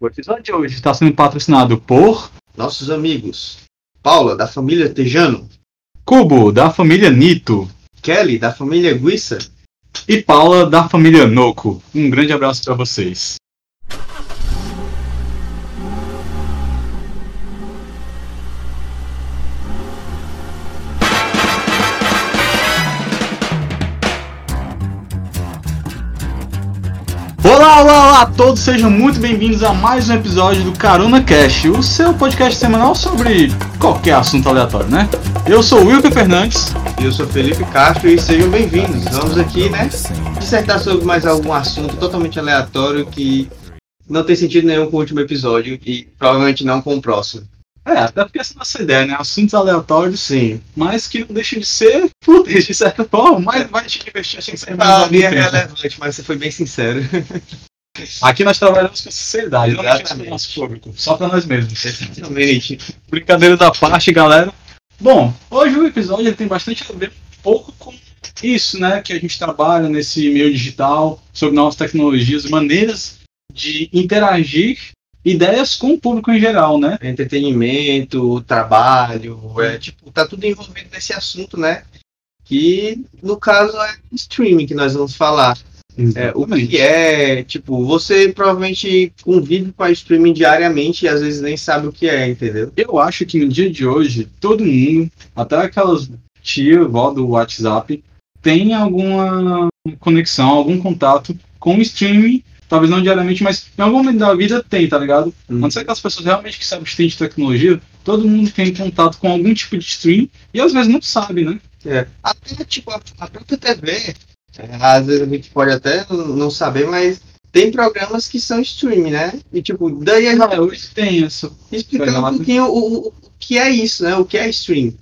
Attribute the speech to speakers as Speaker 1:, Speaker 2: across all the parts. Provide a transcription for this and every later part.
Speaker 1: O episódio de hoje está sendo patrocinado por
Speaker 2: Nossos amigos. Paula, da família Tejano.
Speaker 1: Cubo, da família Nito,
Speaker 2: Kelly, da família Guissa.
Speaker 1: e Paula, da família Noco. Um grande abraço para vocês. Olá, a todos, sejam muito bem-vindos a mais um episódio do Carona Cast, o seu podcast semanal sobre qualquer assunto aleatório, né? Eu sou o Wilker Fernandes
Speaker 2: Eu sou Felipe Castro e sejam bem-vindos. Vamos aqui, né, dissertar sobre mais algum assunto totalmente aleatório que não tem sentido nenhum com o último episódio e provavelmente não com o próximo.
Speaker 1: É, até porque essa é a nossa ideia, né? Assuntos aleatórios,
Speaker 2: Sim.
Speaker 1: mas que não deixam de ser fúteis, de certa forma, mas vai te divertir, achei que você
Speaker 2: Ah,
Speaker 1: algum
Speaker 2: é relevante, mas você foi bem sincero.
Speaker 1: Aqui nós trabalhamos com sinceridade, não com o nosso público, só pra nós mesmos.
Speaker 2: Exatamente.
Speaker 1: Brincadeira da parte, galera. Bom, hoje o episódio ele tem bastante a ver um pouco com isso, né? Que a gente trabalha nesse meio digital, sobre novas tecnologias, maneiras de interagir ideias com o público em geral, né?
Speaker 2: Entretenimento, trabalho, é tipo, tá tudo envolvido nesse assunto, né? Que no caso é streaming que nós vamos falar. É, o que é, tipo, você provavelmente convive com a streaming diariamente e às vezes nem sabe o que é, entendeu?
Speaker 1: Eu acho que no dia de hoje, todo mundo, até aquelas tia, vó do WhatsApp, tem alguma conexão, algum contato com o streaming, talvez não diariamente, mas em algum momento da vida tem, tá ligado? A não ser aquelas pessoas realmente que sabem que tem de tecnologia, todo mundo tem contato com algum tipo de stream e às vezes não sabe, né?
Speaker 2: É. Até, tipo, a, a própria TV, às vezes a gente pode até não saber, mas tem programas que são streaming, né? E, tipo, daí a gente
Speaker 1: É, hoje tem isso.
Speaker 2: explicando um pouquinho o, o, o que é isso, né? O que é stream.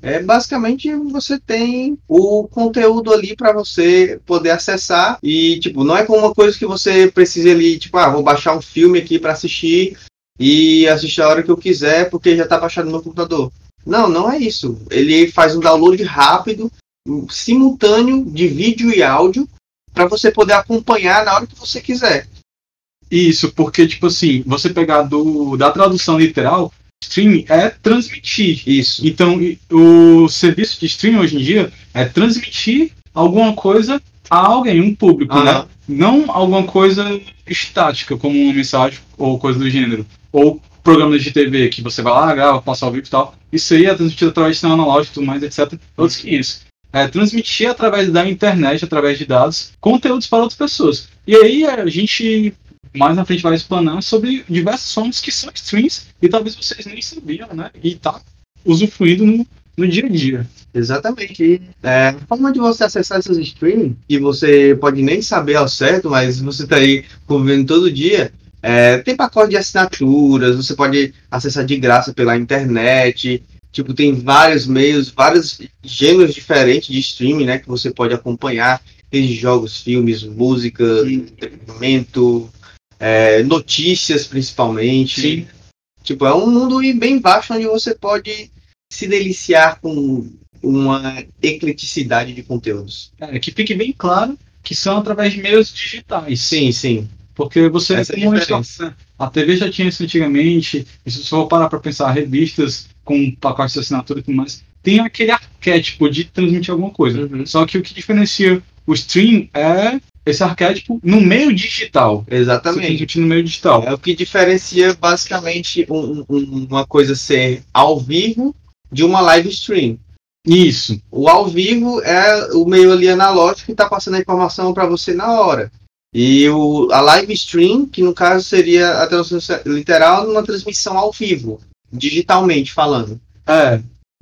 Speaker 2: É basicamente você tem o conteúdo ali para você poder acessar e tipo, não é como uma coisa que você precisa ali, tipo, ah, vou baixar um filme aqui para assistir e assistir a hora que eu quiser porque já tá baixado no meu computador. Não, não é isso. Ele faz um download rápido, simultâneo de vídeo e áudio para você poder acompanhar na hora que você quiser.
Speaker 1: Isso, porque, tipo assim, você pegar do, da tradução literal, streaming é transmitir.
Speaker 2: Isso.
Speaker 1: Então, o serviço de streaming hoje em dia é transmitir alguma coisa a alguém, um público,
Speaker 2: Aham.
Speaker 1: né? Não alguma coisa estática, como uma mensagem ou coisa do gênero. Ou programas de TV que você vai lá, grava, passa ao vivo e tal. Isso aí é transmitido através de sinal analógico e tudo mais, etc. Outros 500. É transmitir através da internet, através de dados, conteúdos para outras pessoas. E aí a gente mais na frente vai explanar sobre diversas formas que são streams e talvez vocês nem sabiam, né? E tá usufruindo no, no dia a dia.
Speaker 2: Exatamente. É, a forma de você acessar esses streaming, que você pode nem saber ao certo, mas você tá aí convivendo todo dia, é, tem pacote de assinaturas, você pode acessar de graça pela internet, tipo, tem vários meios, vários gêneros diferentes de streaming, né, que você pode acompanhar, desde jogos, filmes, música, entretenimento, é, notícias principalmente.
Speaker 1: Sim.
Speaker 2: Tipo, é um mundo bem vasto onde você pode se deliciar com uma ecleticidade de conteúdos.
Speaker 1: É, que fique bem claro que são através de meios digitais.
Speaker 2: Sim, sim.
Speaker 1: Porque você
Speaker 2: Essa é a
Speaker 1: como a gente
Speaker 2: diferença.
Speaker 1: tá- a TV já tinha isso antigamente, e se você for parar para pensar, revistas com pacotes de assinatura e tudo mais, tem aquele arquétipo de transmitir alguma coisa.
Speaker 2: Uhum.
Speaker 1: Só que o que diferencia o stream é esse arquétipo no meio digital.
Speaker 2: Exatamente.
Speaker 1: no meio digital.
Speaker 2: É o que diferencia basicamente um- um- uma coisa ser ao vivo de uma live stream.
Speaker 1: Isso.
Speaker 2: O ao vivo é o meio ali analógico que está passando a informação para você na hora. E o, a live stream, que no caso seria a tradução literal numa transmissão ao vivo, digitalmente falando.
Speaker 1: É.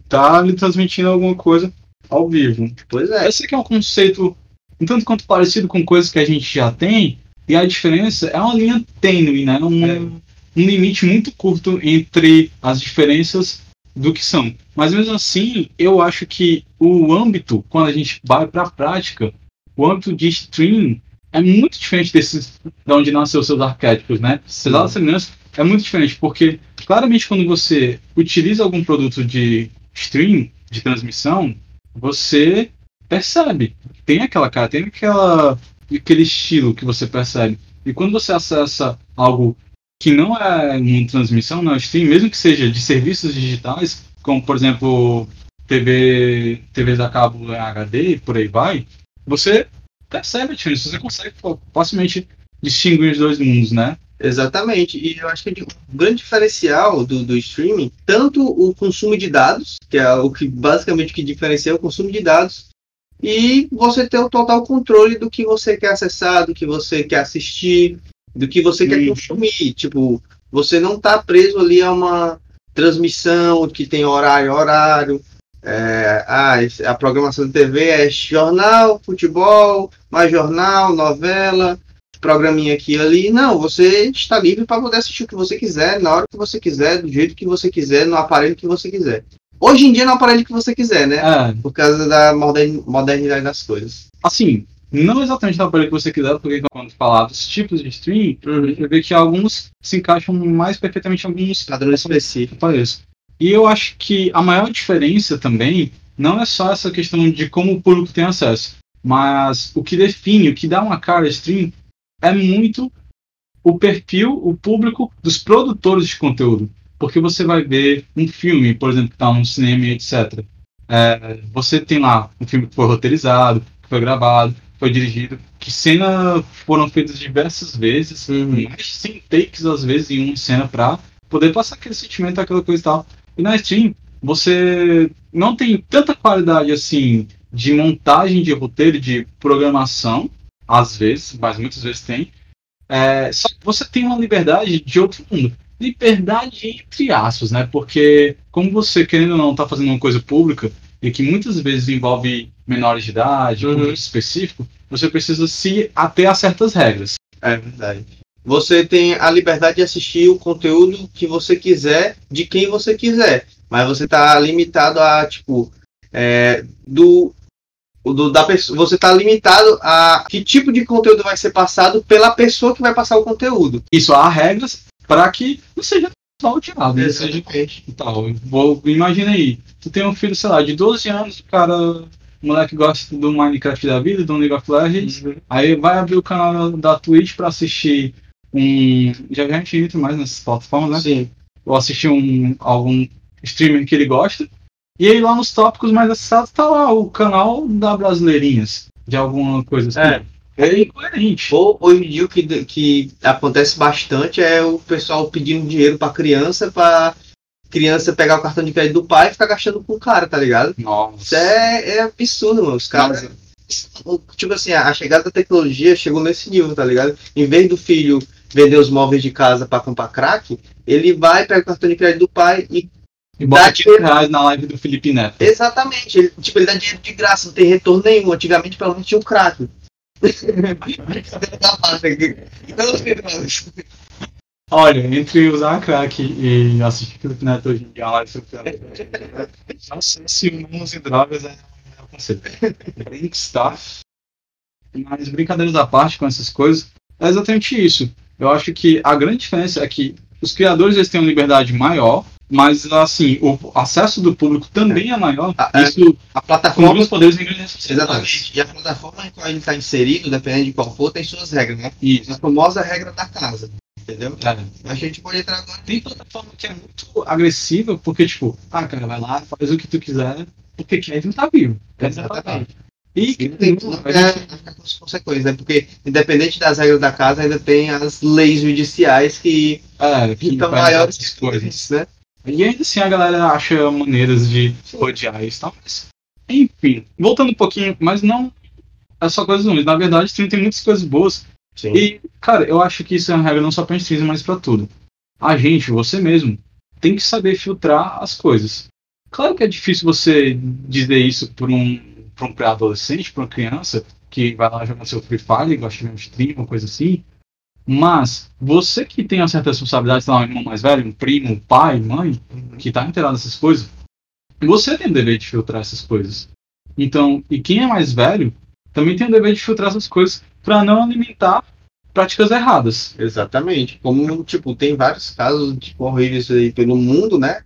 Speaker 1: Tá lhe transmitindo alguma coisa ao vivo.
Speaker 2: Pois é.
Speaker 1: Eu sei que é um conceito um tanto quanto parecido com coisas que a gente já tem, e a diferença é uma linha tênue, né? Um,
Speaker 2: É.
Speaker 1: um limite muito curto entre as diferenças do que são. Mas mesmo assim, eu acho que o âmbito, quando a gente vai para a prática, o âmbito de stream é muito diferente desses de onde nasceu seus arquétipos, né? Apesar da semelhança, é muito diferente, porque claramente quando você utiliza algum produto de stream, de transmissão, você percebe. Tem aquela cara, tem aquela, aquele estilo que você percebe. E quando você acessa algo que não é uma transmissão, não é stream, mesmo que seja de serviços digitais, como por exemplo TV, TVs a cabo HD e por aí vai, você percebe a diferença, você consegue facilmente distinguir os dois mundos, né?
Speaker 2: Exatamente. E eu acho que o grande diferencial do, do streaming, tanto o consumo de dados, que é o que basicamente que diferencia o consumo de dados, e você ter o total controle do que você quer acessar, do que você quer assistir, do que você quer consumir. Tipo, você não está preso ali a uma transmissão que tem horário, horário. É, ah, a programação de TV é jornal, futebol, mais jornal, novela, programinha aqui e ali. Não, você está livre para poder assistir o que você quiser, na hora que você quiser, do jeito que você quiser, no aparelho que você quiser. Hoje em dia no aparelho que você quiser, né?
Speaker 1: É.
Speaker 2: Por causa da modernidade das coisas.
Speaker 1: Assim, não exatamente no aparelho que você quiser, porque quando falar dos tipos de stream,
Speaker 2: Uhum.
Speaker 1: você vê que alguns se encaixam mais perfeitamente em alguns
Speaker 2: Padrões específicos.
Speaker 1: E eu acho que a maior diferença também não é só essa questão de como o público tem acesso, mas o que define, o que dá uma cara stream é muito o perfil, o público dos produtores de conteúdo. Porque você vai ver um filme, por exemplo, que está no cinema etc. É, você tem lá um filme que foi roteirizado, que foi gravado, que foi dirigido, que cenas foram feitas diversas vezes,
Speaker 2: Uhum.
Speaker 1: mais de 100 takes às vezes em uma cena para poder passar aquele sentimento, aquela coisa e tal. E na Steam, você não tem tanta qualidade assim de montagem de roteiro, de programação, às vezes, mas muitas vezes tem. É, só que você tem uma liberdade de outro mundo. Liberdade entre aspas, né? Porque como você, querendo ou não, está fazendo uma coisa pública e que muitas vezes envolve menores de idade,
Speaker 2: Uhum.
Speaker 1: específico, você precisa se ater a certas regras.
Speaker 2: É verdade. Você tem a liberdade de assistir o conteúdo que você quiser, de quem você quiser. Mas você tá limitado a, tipo, é, do, do- da pessoa. Você tá limitado a que tipo de conteúdo vai ser passado pela pessoa que vai passar o conteúdo.
Speaker 1: Isso há regras para que não seja só o diabo, não seja
Speaker 2: Exatamente.
Speaker 1: e tal. Vou, imagina aí, tu tem um filho, sei lá, de 12 anos, o cara, o moleque gosta do Minecraft da vida, do League of Legends, aí vai abrir o canal da Twitch pra assistir um. Já já a gente entra mais nessas plataformas, né?
Speaker 2: Sim.
Speaker 1: Ou assistir um, algum streamer que ele gosta. E aí lá nos tópicos mais acessados tá lá o canal da Brasileirinhas, de alguma coisa assim.
Speaker 2: É.
Speaker 1: É incoerente.
Speaker 2: Ou hoje em dia o que, que acontece bastante é o pessoal pedindo dinheiro pra criança, pra criança pegar o cartão de crédito do pai e ficar gastando com o cara, tá ligado? Isso
Speaker 1: Nossa.
Speaker 2: é, é absurdo, mano. Os caras. Tipo assim, a chegada da tecnologia chegou nesse nível, tá ligado? Em vez do filho vender os móveis de casa pra comprar crack, ele vai, pega o cartão de crédito do pai e.
Speaker 1: E bota
Speaker 2: Dá
Speaker 1: 15 reais na live do Felipe Neto.
Speaker 2: Exatamente, ele, tipo, ele dá dinheiro de graça, não tem retorno nenhum. Antigamente, pelo menos, tinha o crack. Não, filho,
Speaker 1: Olha, entre usar crack e assistir Felipe Neto hoje em dia, isso não sei se humanos e drogas é o conceito. Bem stuff. Mas brincadeiras à parte com essas coisas, é exatamente isso. Eu acho que a grande diferença é que os criadores eles têm uma liberdade maior, mas assim, o acesso do público também é maior.
Speaker 2: Ah, é.
Speaker 1: Isso
Speaker 2: A
Speaker 1: com
Speaker 2: plataforma.
Speaker 1: os poderes.
Speaker 2: Exatamente. E a plataforma em qual ele está inserido, dependendo de qual for, tem suas regras, né?
Speaker 1: Isso.
Speaker 2: A famosa regra da casa. Entendeu?
Speaker 1: É.
Speaker 2: A gente pode entrar agora.
Speaker 1: Tem plataforma que é muito agressiva, porque, tipo, ah, cara, vai lá, faz o que tu quiser, porque Kevin tá vivo. Kevin tá
Speaker 2: Exatamente.
Speaker 1: E que
Speaker 2: tem que
Speaker 1: a gente-
Speaker 2: ficar com as consequências, né? Porque, independente das regras da casa, ainda tem as leis judiciais que
Speaker 1: é, que
Speaker 2: ficam
Speaker 1: impedem
Speaker 2: maiores que
Speaker 1: coisas,
Speaker 2: né?
Speaker 1: E ainda assim a galera acha maneiras de rodear isso e tal, mas. Enfim, voltando um pouquinho, mas não é só coisas ruins. Na verdade, stream tem muitas coisas boas.
Speaker 2: Sim.
Speaker 1: E, cara, eu acho que isso é uma regra não só pra stream, mas pra tudo. A gente, você mesmo, tem que saber filtrar as coisas. Claro que é difícil você dizer isso pra um, pra um pré-adolescente, pra uma criança que vai lá jogar seu Free Fire, gosta de ver um stream, uma coisa assim. Mas você que tem uma certa responsabilidade, sei lá, um irmão mais velho, um primo, um pai, mãe, que tá inteirado nessas coisas, você tem o dever de filtrar essas coisas. Então, e quem é mais velho também tem o dever de filtrar essas coisas para não alimentar práticas erradas.
Speaker 2: Exatamente. Como, tipo, tem vários casos tipo, horríveis aí pelo mundo, né?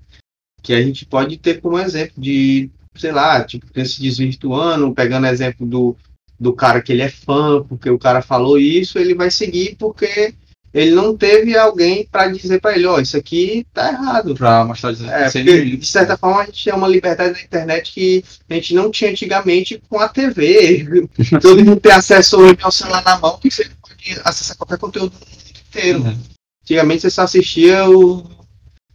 Speaker 2: Que a gente pode ter como exemplo de, sei lá, tipo, criança se desvirtuando, pegando exemplo do, do cara que ele é fã, porque o cara falou isso, ele vai seguir porque ele não teve alguém para dizer para ele, ó, isso aqui tá errado.
Speaker 1: Pra mostrar de
Speaker 2: É, porque, de certa forma, a gente tem uma liberdade na internet que a gente não tinha antigamente com a TV. Todo mundo tem acesso hoje ao celular na mão, que você pode acessar qualquer conteúdo do mundo inteiro.
Speaker 1: É.
Speaker 2: Antigamente você só assistia o,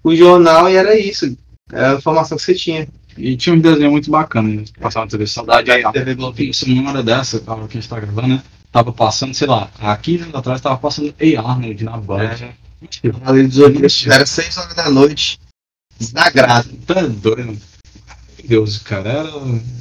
Speaker 2: o jornal e era isso. Era a informação que você tinha.
Speaker 1: E tinha um desenho muito bacana, né? Passava na TV Saudade aí.
Speaker 2: TV Globinho.
Speaker 1: Hora dessa, a hora que a gente tá gravando, né? Tava passando, sei lá, há 15 anos atrás tava passando A. Arnold na Band.
Speaker 2: É. Cavaleiro dos Zodíaco, Era 6 horas da noite. Desnagrado.
Speaker 1: Tá doido. Meu Deus, cara, era,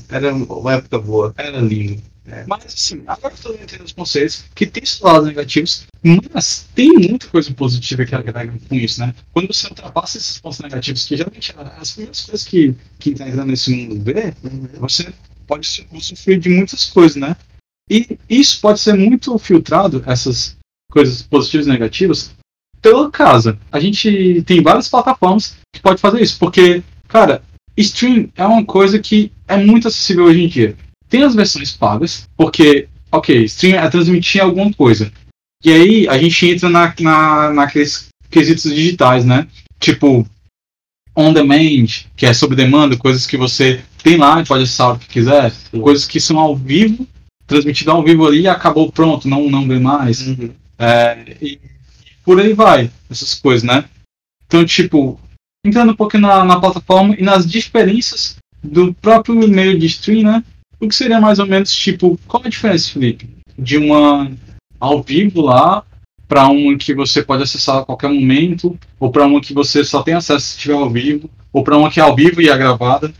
Speaker 2: Era uma época boa.
Speaker 1: era lindo.
Speaker 2: É.
Speaker 1: Mas assim, agora todo mundo entende os conceitos, que tem seus lados negativos, mas tem muita coisa positiva que agrega com isso, né? Quando você ultrapassa esses pontos negativos, que geralmente as primeiras coisas que quem tá entrando nesse mundo vê, você pode sofrer de muitas coisas, né? E isso pode ser muito filtrado, essas coisas positivas e negativas, pela casa. A gente tem várias plataformas que pode fazer isso, porque, cara, stream é uma coisa que é muito acessível hoje em dia. Tem as versões pagas, porque, ok, stream é transmitir alguma coisa. E aí a gente entra na, na, naqueles quesitos digitais, né? Tipo, on demand, que é sob demanda, coisas que você tem lá e pode acessar o que quiser,
Speaker 2: Sim.
Speaker 1: coisas que são ao vivo, transmitido ao vivo ali e acabou pronto, não, não vê mais. É, e, e por aí vai, essas coisas, né? Então, tipo, entrando um pouquinho na, na plataforma e nas diferenças do próprio meio de stream, né? O que seria mais ou menos, tipo, qual a diferença, Felipe? De uma ao vivo lá para uma que você pode acessar a qualquer momento, ou para uma que você só tem acesso se estiver ao vivo, ou para uma que é ao vivo e é gravada.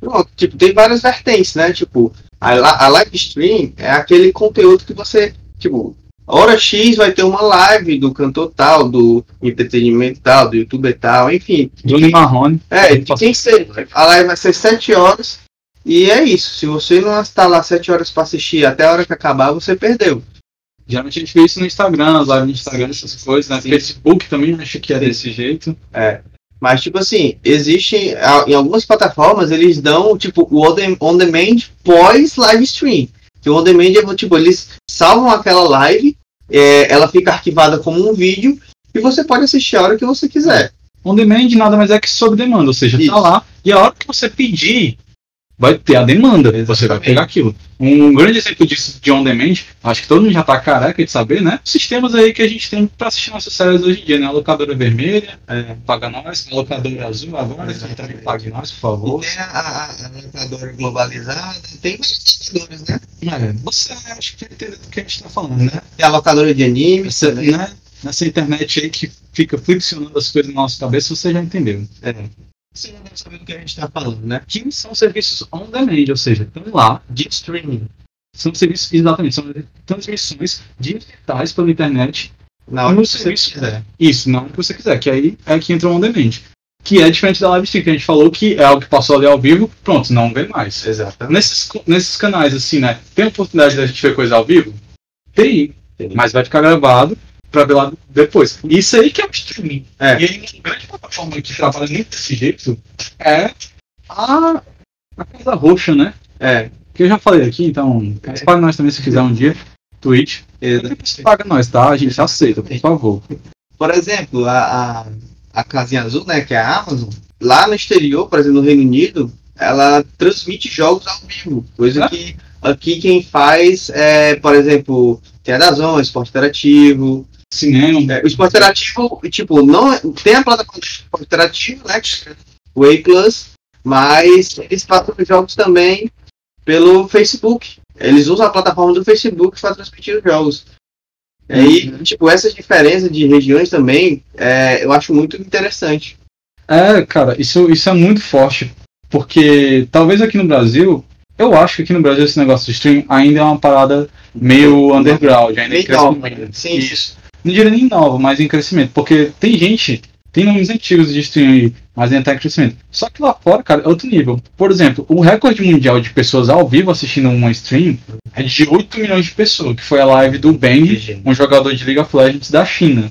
Speaker 2: Pronto, tipo, tem várias vertentes, né? Tipo, a, a live stream é aquele conteúdo que você, tipo, hora X vai ter uma live do cantor tal, do entretenimento tal, do youtuber tal, enfim.
Speaker 1: Johnny Marrone.
Speaker 2: É, de quem ser. A live vai ser 7 horas e é isso. Se você não estar lá 7 horas para assistir até a hora que acabar, você perdeu.
Speaker 1: Geralmente a gente vê isso no Instagram, as lives no Instagram, essas coisas, né?
Speaker 2: Sim.
Speaker 1: Facebook também acho que é
Speaker 2: Sim.
Speaker 1: desse jeito.
Speaker 2: Mas, tipo assim, existe. a- Em algumas plataformas, eles dão, tipo, o on dem- on demand pós live stream. Que o on demand é, tipo, eles salvam aquela live, é, ela fica arquivada como um vídeo, e você pode assistir a hora que você quiser.
Speaker 1: On demand nada mais é que sob demanda, ou seja,
Speaker 2: Isso.
Speaker 1: tá lá e a hora que você pedir, vai ter a demanda, você vai
Speaker 2: Exatamente.
Speaker 1: pegar aquilo. Um grande exemplo disso de on demand, acho que todo mundo já tá careca de saber, né? Os sistemas aí que a gente tem pra assistir nossas séries hoje em dia, né? A locadora vermelha,
Speaker 2: É.
Speaker 1: paga nós, a locadora azul agora, que também
Speaker 2: Exatamente.
Speaker 1: pague nós, por
Speaker 2: E
Speaker 1: favor.
Speaker 2: tem a, a, a locadora globalizada, tem várias locadoras, né?
Speaker 1: É, você acho que entendeu do que a gente tá falando, né?
Speaker 2: Tem a locadora de animes
Speaker 1: Essa, né? Nessa internet aí que fica flexionando as coisas na nossa cabeça, você já entendeu.
Speaker 2: É. Você já deve saber do que a gente tá falando, né?
Speaker 1: que são serviços on demand, ou seja, estão lá de streaming. São serviços, exatamente, são transmissões digitais pela internet
Speaker 2: Na hora que você
Speaker 1: serviço.
Speaker 2: quiser.
Speaker 1: Isso, não o que você quiser, que aí é que entra o on demand. Que é diferente da live stream, que a gente falou que é algo que passou ali ao vivo, pronto, não vê mais.
Speaker 2: Exatamente.
Speaker 1: Nesses, nesses canais, assim, né? Tem oportunidade da gente ver coisa ao vivo? Tem,
Speaker 2: Tem.
Speaker 1: mas vai ficar gravado pra ver lá depois. Isso aí que é o streaming.
Speaker 2: É.
Speaker 1: E aí, grande plataforma que trabalha muito desse jeito é a, a Casa Roxa, né?
Speaker 2: É.
Speaker 1: Que eu já falei aqui, então,
Speaker 2: É.
Speaker 1: paga nós também se quiser um dia. Twitch.
Speaker 2: Exatamente.
Speaker 1: Paga nós, tá? A gente aceita, por favor.
Speaker 2: Por exemplo, a, a, a casinha azul, né, que é a Amazon, lá no exterior, por exemplo, no Reino Unido, ela transmite jogos ao vivo. Coisa
Speaker 1: É?
Speaker 2: que aqui quem faz é, por exemplo, tem a Dazon, Esporte Interativo.
Speaker 1: Cinema.
Speaker 2: É, o Esporte Interativo, tipo, não é- tem a plataforma do Esporte Interativo, né, o A Plus, mas eles fazem os jogos também pelo Facebook. Eles usam a plataforma do Facebook para transmitir os jogos. E aí,
Speaker 1: Uhum.
Speaker 2: tipo, essas diferenças de regiões também, é, eu acho muito interessante.
Speaker 1: É, cara, isso, isso é muito forte. Porque talvez aqui no Brasil, eu acho que aqui no Brasil esse negócio de stream ainda é uma parada meio underground, ainda crescimento.
Speaker 2: né? Sim,
Speaker 1: Isso. Não diria nem nova, mas em crescimento. Porque tem gente, tem nomes antigos de stream aí, mas ainda tá em crescimento. Só que lá fora, cara, é outro nível. Por exemplo, o recorde mundial de pessoas ao vivo assistindo uma stream é de 8 milhões de pessoas, que foi a live do Bang, um jogador de League of Legends da China.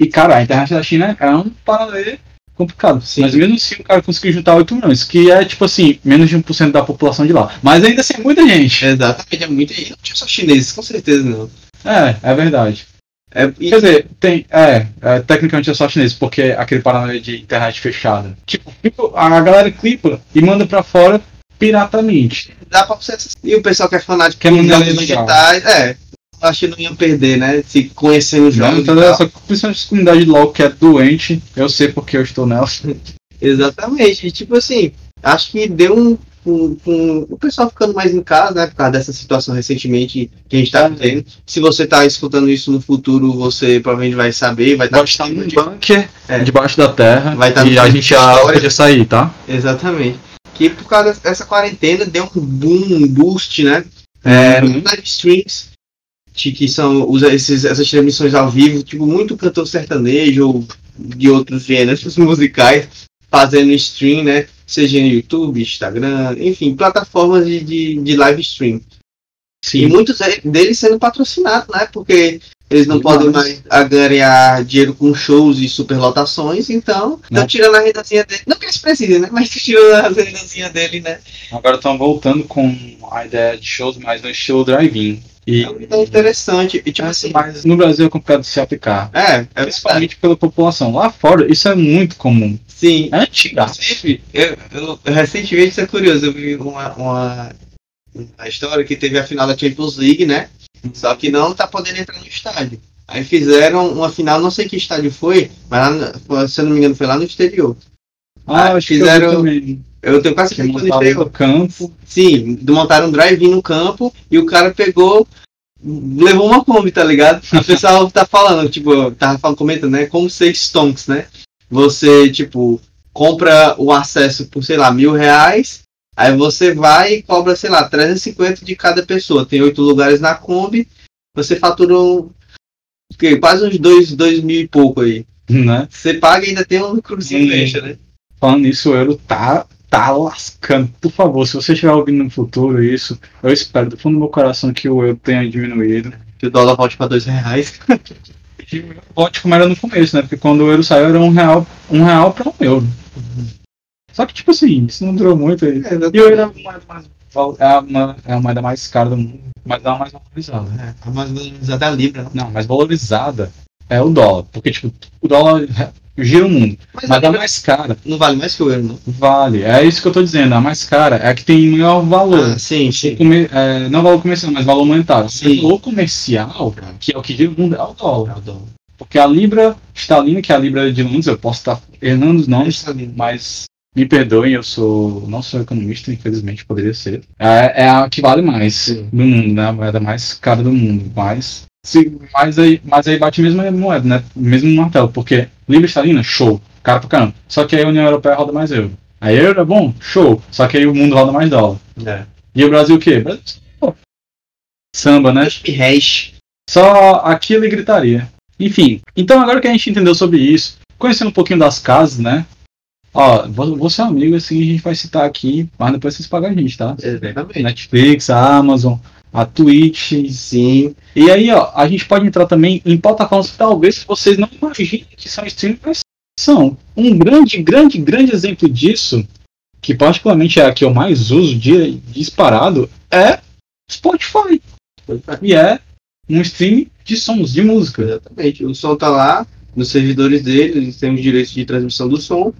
Speaker 1: E, cara, a internet da China é um paralelo complicado.
Speaker 2: Sim.
Speaker 1: Mas mesmo assim o cara conseguiu juntar 8 milhões, que é, tipo assim, menos de 1% da população de lá. Mas ainda assim é muita gente.
Speaker 2: Exatamente, é muito. E não tinha só chineses, com certeza não.
Speaker 1: É, é verdade.
Speaker 2: É,
Speaker 1: Quer dizer, tem. É, é, tecnicamente é só chinês, porque é aquele paranoia de internet fechada. Tipo, tipo, a galera clipa e manda pra fora piratamente.
Speaker 2: dá pra você assistir. E o pessoal que é fanático
Speaker 1: Que é
Speaker 2: digitais, é. Acho que não ia perder, né? Se conhecendo os jogos.
Speaker 1: Então, essa, principalmente comunidade de LOL que é doente, eu sei porque eu estou nela.
Speaker 2: Exatamente. E, tipo assim, acho que deu um. Um- um- o pessoal ficando mais em casa, né? Por causa dessa situação recentemente que a gente tá vivendo. Se você tá escutando isso no futuro, você provavelmente vai saber, vai
Speaker 1: Vai
Speaker 2: estar
Speaker 1: num bunker
Speaker 2: É.
Speaker 1: debaixo da terra
Speaker 2: Vai estar
Speaker 1: e a gente
Speaker 2: de
Speaker 1: já podia sair, tá?
Speaker 2: Exatamente. Que por causa dessa quarentena deu um boom, um boost, né? É,
Speaker 1: Uhum.
Speaker 2: live streams, de que são os, esses, essas transmissões ao vivo, tipo, muito cantor sertanejo ou de outros gêneros musicais fazendo stream, né? Seja no YouTube, Instagram, enfim, plataformas de, de, de live stream. E muitos de- deles sendo patrocinados, né? Porque eles não
Speaker 1: Demais.
Speaker 2: podem mais ganhar dinheiro com shows e superlotações, então estão tirando a rendazinha dele. Não que eles precisem, né? Mas tirando a rendazinha dele, né?
Speaker 1: Agora estão voltando com a ideia de shows mais no estilo drive-in. E
Speaker 2: É uma ideia interessante. E tipo assim,
Speaker 1: mas no Brasil é complicado de se aplicar.
Speaker 2: é, é verdade.
Speaker 1: Principalmente pela população. Lá fora, isso é muito comum.
Speaker 2: Sim.
Speaker 1: É antiga.
Speaker 2: Inclusive, eu, eu- recentemente, isso é curioso, eu vi uma, uma, uma história que teve a final da Champions League, né? Só que não tá podendo entrar no estádio. Aí fizeram uma final, não sei que estádio foi, mas lá, se eu não me engano foi lá no exterior.
Speaker 1: Ah, acho que
Speaker 2: fizeram-
Speaker 1: eu vi também.
Speaker 2: Eu tenho quase
Speaker 1: Que
Speaker 2: que exterior.
Speaker 1: no campo.
Speaker 2: Sim, montaram um drive-in no campo e o cara pegou, levou uma Kombi, tá ligado? O pessoal tá falando, tipo, tava falando, comentando, né? Como ser stonks, né? Você, tipo, compra o acesso por, sei lá, mil reais, aí você vai e cobra, sei lá, 350 de cada pessoa. Tem oito lugares na Kombi, você fatura o quê? quase uns dois, dois mil e pouco aí.
Speaker 1: Né?
Speaker 2: Você paga e ainda tem um lucrozinho
Speaker 1: Hum.
Speaker 2: extra, né?
Speaker 1: Falando nisso, o euro tá, tá lascando. Por favor, se você estiver ouvindo no futuro isso, eu espero do fundo do meu coração que o euro tenha diminuído.
Speaker 2: Que o dólar volte pra dois reais.
Speaker 1: Volte como era no começo, né? Porque quando o euro saiu era um real, um real pra um euro. Só que, tipo assim, isso não durou muito. E e o euro é a moeda mais, val- é a, ma- é a moeda mais cara do mundo, mas é a mais valorizada. né?
Speaker 2: É, mas valorizada a Libra, né?
Speaker 1: Não, mais valorizada é o dólar. Porque, tipo, o dólar gira o mundo.
Speaker 2: Mas,
Speaker 1: Mas
Speaker 2: a
Speaker 1: a mais cara
Speaker 2: não vale mais que o euro, não.
Speaker 1: vale. É isso que eu tô dizendo. A mais cara é a que tem maior valor.
Speaker 2: Ah, sim, sim.
Speaker 1: É, não valor comercial, mas valor monetário.
Speaker 2: Sim.
Speaker 1: O valor comercial, que é o que gira o mundo, é o dólar.
Speaker 2: É o dólar.
Speaker 1: Porque a Libra estalina, que é a Libra de Londres, eu posso estar errando os nomes, mas me perdoem, eu sou não sou economista, infelizmente poderia ser. É, é a que vale mais do mundo, né? A moeda mais cara do mundo. Mas, se, mas, aí, mas aí bate a mesma moeda, né? Mesmo martelo, porque Libra estalina, show, cara pra caramba. Só que aí a União Europeia roda mais euro. Aí euro é bom, show. Só que aí o mundo roda mais dólar.
Speaker 2: É.
Speaker 1: E o Brasil o quê? Brasil, pô, samba, né?
Speaker 2: Hash.
Speaker 1: Só aquilo e gritaria. Enfim, então agora que a gente entendeu sobre isso, conhecendo um pouquinho das casas, né? Ó, vou, vou ser amigo, assim, a gente vai citar aqui, mas depois vocês pagam a gente, tá?
Speaker 2: Exatamente.
Speaker 1: Netflix, a Amazon, a Twitch.
Speaker 2: Sim.
Speaker 1: E aí, ó, a gente pode entrar também em plataformas que talvez vocês não imaginem que são streaming, mas são. Um grande, grande, grande exemplo disso, que particularmente é a que eu mais uso de, disparado, é Spotify. E é um stream de sons, de música.
Speaker 2: Exatamente. O som tá lá nos servidores dele, eles têm os direitos de transmissão do som.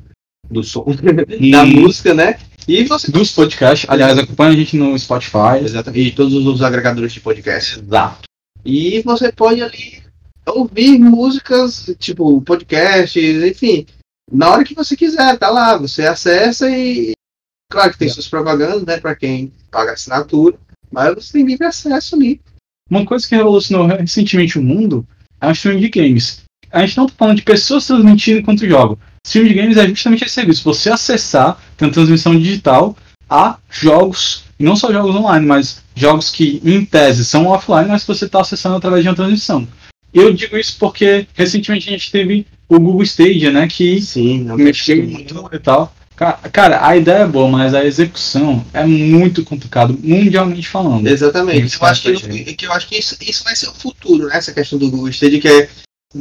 Speaker 2: Do som. da música, né? E você.
Speaker 1: dos podcasts. Aliás, acompanha a gente no Spotify.
Speaker 2: Exatamente. E todos os agregadores de podcast.
Speaker 1: Exato.
Speaker 2: E você pode ali ouvir músicas, tipo, podcasts, enfim. Na hora que você quiser, tá lá. Você acessa e. Claro que tem suas propagandas, né? Pra quem paga assinatura. Mas você tem livre acesso ali.
Speaker 1: Uma coisa que revolucionou recentemente o mundo é o streaming de games. A gente não tá falando de pessoas transmitindo enquanto jogam. Streaming de games é justamente esse serviço. Você acessar, tem uma transmissão digital a jogos, e não só jogos online, mas jogos que em tese são offline, mas você está acessando através de uma transmissão. Eu digo isso porque recentemente a gente teve o Google Stadia, né, que
Speaker 2: Sim,
Speaker 1: mexeu muito e tal. Ca- Cara, a ideia é boa, mas a execução é muito complicado, mundialmente falando.
Speaker 2: Exatamente. Eu acho, que, que eu acho que isso, isso vai ser o futuro, né? Essa questão do Google Stadia, que é.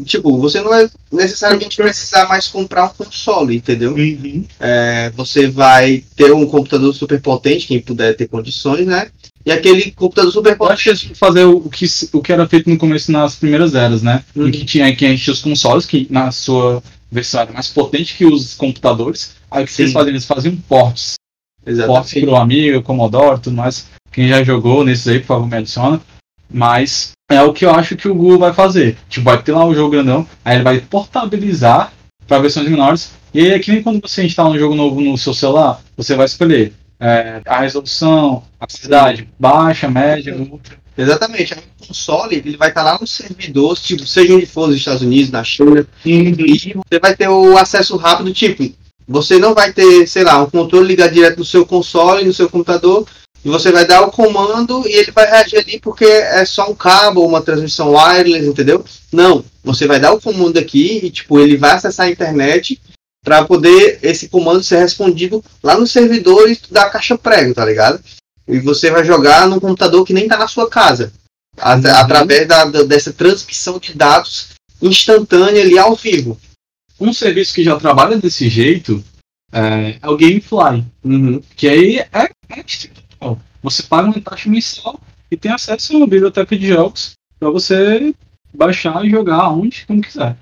Speaker 2: Tipo, você não vai necessariamente precisar mais comprar um console, entendeu?
Speaker 1: Uhum.
Speaker 2: É, você vai ter um computador super potente, quem puder ter condições, né? e aquele computador super
Speaker 1: Eu acho que fazer o que, o que era feito no começo nas primeiras eras, né?
Speaker 2: Uhum.
Speaker 1: Em que tinha, que a gente tinha os consoles, que na sua versão era mais potente que os computadores. Aí o que
Speaker 2: Sim.
Speaker 1: eles faziam? Eles faziam ports. Ports
Speaker 2: Exatamente.
Speaker 1: pro Amiga, Commodore tudo mais. Quem já jogou nesses aí, por favor, me adiciona. Mas é o que eu acho que o Google vai fazer. Tipo, vai ter lá um jogo grandão, aí ele vai portabilizar para versões menores. E aí é que nem quando você instala um jogo novo no seu celular, você vai escolher é, a resolução, a qualidade, baixa, média, ultra.
Speaker 2: Exatamente. Aí o console ele vai estar lá no servidor, tipo, seja onde for, nos Estados Unidos, na China, e você vai ter o acesso rápido, tipo, você não vai ter, sei lá, um controle ligado direto no seu console, no seu computador, e você vai dar o comando e ele vai reagir ali porque é só um cabo, uma transmissão wireless, entendeu? Não, você vai dar o comando aqui e, tipo, ele vai acessar a internet para poder esse comando ser respondido lá no servidor da caixa prego, tá ligado? E você vai jogar num computador que nem tá na sua casa.
Speaker 1: Uhum.
Speaker 2: Através da- da- dessa transmissão de dados instantânea ali ao vivo.
Speaker 1: Um serviço que já trabalha desse jeito é, é o Gamefly.
Speaker 2: Uhum.
Speaker 1: Que aí é, é. Você paga uma taxa mensal e tem acesso a uma biblioteca de jogos para você baixar e jogar onde, como quiser.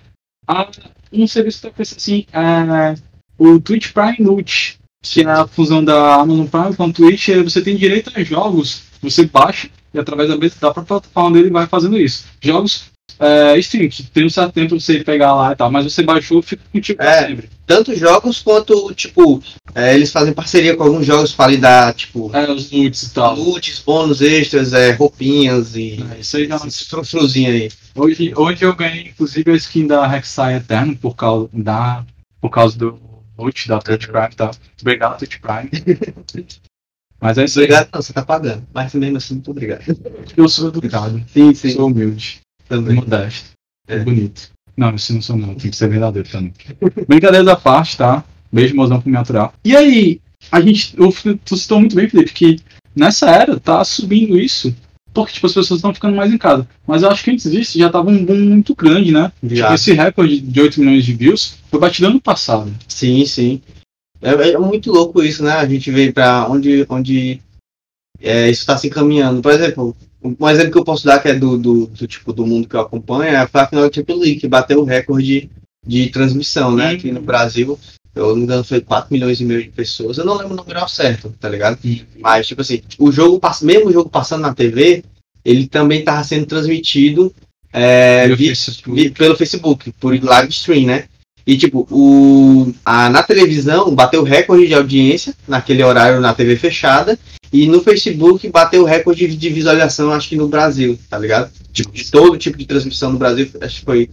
Speaker 1: Há um serviço que pensando assim, é o Twitch Prime Lute, que é a fusão da Amazon Prime com a Twitch, e você tem direito a jogos, você baixa e através da, da própria plataforma dele vai fazendo isso. Jogos é, stream, que tem um certo tempo pra você pegar lá e tal, mas você baixou, fica contigo
Speaker 2: É.
Speaker 1: sempre.
Speaker 2: Tanto jogos quanto, tipo, é, eles fazem parceria com alguns jogos para lhe dar, tipo,
Speaker 1: É, os loots e tal.
Speaker 2: loots, bônus extras, é, roupinhas e
Speaker 1: É, isso aí já
Speaker 2: esses frufruzinhos aí.
Speaker 1: Hoje, hoje eu ganhei, inclusive, a skin da Rek'Sai Eterno por causa, da, por causa do loot da Twitch. Prime, tá? Obrigado, Twitch Prime. Mas é isso aí.
Speaker 2: Obrigado, não, você tá pagando. Mas mesmo assim, muito obrigado.
Speaker 1: Eu sou educado,
Speaker 2: Sim,
Speaker 1: sou humilde,
Speaker 2: Também.
Speaker 1: modesto,
Speaker 2: É.
Speaker 1: bonito. Não, isso não sou não, tem que ser verdadeiro também. Brincadeira da parte, tá? Beijo, mozão pro natural. E aí, a gente, eu, tu citou muito bem, Felipe, que nessa era tá subindo isso, porque tipo, as pessoas estão ficando mais em casa. Mas eu acho que antes disso já tava um boom muito grande, né? Tipo, esse recorde de 8 milhões de views foi batido ano passado.
Speaker 2: Sim, sim. É, é muito louco isso, né? A gente vê pra onde, onde é, isso está se encaminhando. Por exemplo, um exemplo que eu posso dar que é do, do, do tipo do mundo que eu acompanho é a final da Champions League, que bateu o recorde de transmissão, né?
Speaker 1: Uhum.
Speaker 2: Aqui no Brasil, eu não me engano, foi 4 milhões e meio de pessoas. Eu não lembro o número certo, tá ligado? Mas, tipo assim, o jogo, mesmo o jogo passando na TV, ele também estava sendo transmitido é,
Speaker 1: Pelo
Speaker 2: via-
Speaker 1: Facebook.
Speaker 2: vi- pelo Facebook, por live stream, né? E tipo, o, a, na televisão bateu recorde de audiência naquele horário na TV fechada. E no Facebook bateu recorde de visualização, acho que no Brasil, tá ligado? Tipo, de todo tipo de transmissão no Brasil, acho que foi.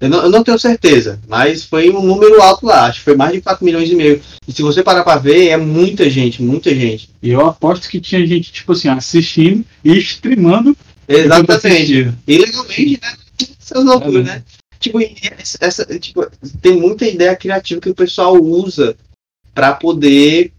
Speaker 2: Eu não, eu não tenho certeza, mas foi um número alto lá, acho que foi mais de 4 milhões e meio. E se você parar pra ver, é muita gente, muita gente.
Speaker 1: E eu aposto que tinha gente, tipo assim, assistindo e streamando.
Speaker 2: Exatamente.
Speaker 1: assistia.
Speaker 2: E legalmente, né? Seus loucuras,
Speaker 1: É,
Speaker 2: né? Tipo, essa, tipo, tem muita ideia criativa que o pessoal usa pra poder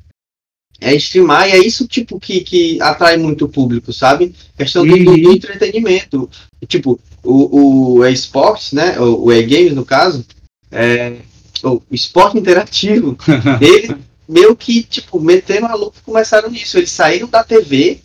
Speaker 2: é, streamar, e é isso tipo que, que atrai muito o público, sabe? Questão do,
Speaker 1: Uhum.
Speaker 2: do entretenimento. Tipo, o, o esportes, né? O, o e-games, no caso, é, o esporte interativo, eles meio que, tipo, meteram a louco e começaram nisso. Eles saíram da TV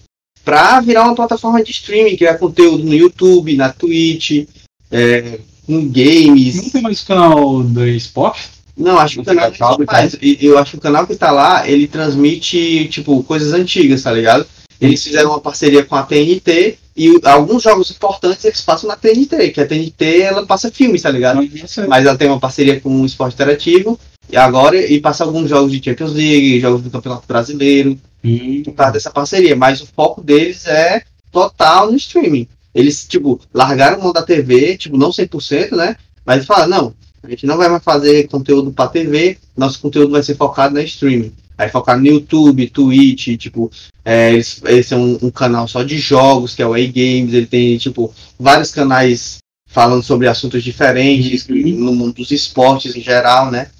Speaker 2: pra virar uma plataforma de streaming, criar conteúdo no YouTube, na Twitch, é, com
Speaker 1: Não
Speaker 2: games.
Speaker 1: tem mais canal do esporte?
Speaker 2: Não, acho que o canal
Speaker 1: e
Speaker 2: não faz. E- Eu acho que o canal que tá lá, ele transmite, tipo, coisas antigas, tá ligado? Eles fizeram uma parceria com a TNT e alguns jogos importantes eles passam na TNT, que a TNT ela passa filmes, tá ligado? Mas ela tem uma parceria com o Esporte Interativo e agora e passa alguns jogos de Champions League, jogos do Campeonato Brasileiro,
Speaker 1: Hum.
Speaker 2: por causa dessa parceria, mas o foco deles é total no streaming. Eles, tipo, largaram mão da TV, tipo, não 100%, né? Mas falaram, não, a gente não vai mais fazer conteúdo pra TV, nosso conteúdo vai ser focado na streaming. Aí focar no YouTube, Twitch, tipo, é, eles, eles têm um, um canal só de jogos, que é o A-Games, ele tem, tipo, vários canais falando sobre assuntos diferentes,
Speaker 1: Uhum.
Speaker 2: no mundo dos esportes em geral, né?